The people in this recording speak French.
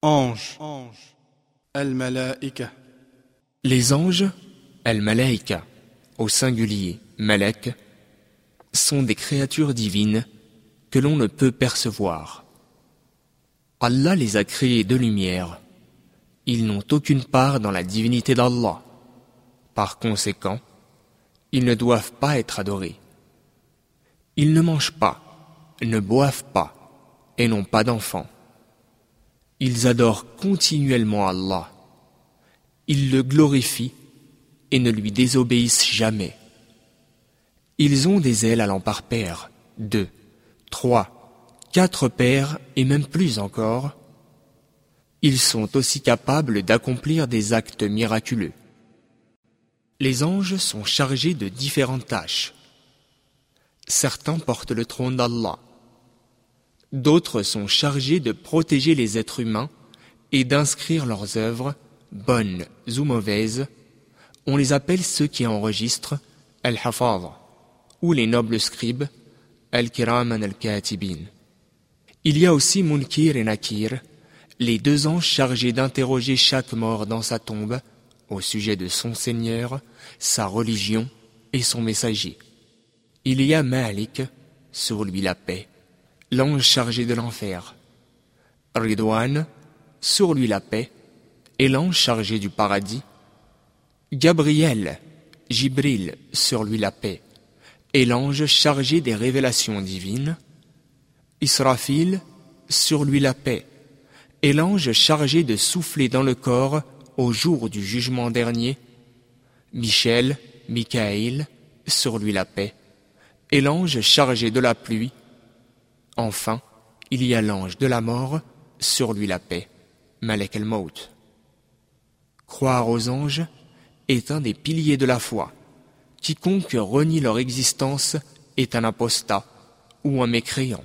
Ange. Al-Malaika. Les anges, al-Malaika, au singulier, Malek, sont des créatures divines que l'on ne peut percevoir. Allah les a créés de lumière. Ils n'ont aucune part dans la divinité d'Allah. Par conséquent, ils ne doivent pas être adorés. Ils ne mangent pas, ne boivent pas et n'ont pas d'enfants. Ils adorent continuellement Allah. Ils le glorifient et ne lui désobéissent jamais. Ils ont des ailes allant par paires, deux, trois, quatre paires et même plus encore. Ils sont aussi capables d'accomplir des actes miraculeux. Les anges sont chargés de différentes tâches. Certains portent le trône d'Allah. D'autres sont chargés de protéger les êtres humains et d'inscrire leurs œuvres, bonnes ou mauvaises. On les appelle ceux qui enregistrent Al-Hafaz ou les nobles scribes Al-Kiraman Al-Katibin. Il y a aussi Munkir et Nakir, les deux anges chargés d'interroger chaque mort dans sa tombe au sujet de son Seigneur, sa religion et son messager. Il y a Malik, sur lui la paix, l'ange chargé de l'enfer. Ridwan, sur lui la paix, et l'ange chargé du paradis. Gabriel, Jibril, sur lui la paix, et l'ange chargé des révélations divines. Israfil, sur lui la paix, et l'ange chargé de souffler dans le corps au jour du jugement dernier. Michel, Michael, sur lui la paix, et l'ange chargé de la pluie. Enfin, il y a l'ange de la mort, sur lui la paix, Malek el-Maut. Croire aux anges est un des piliers de la foi. Quiconque renie leur existence est un apostat ou un mécréant.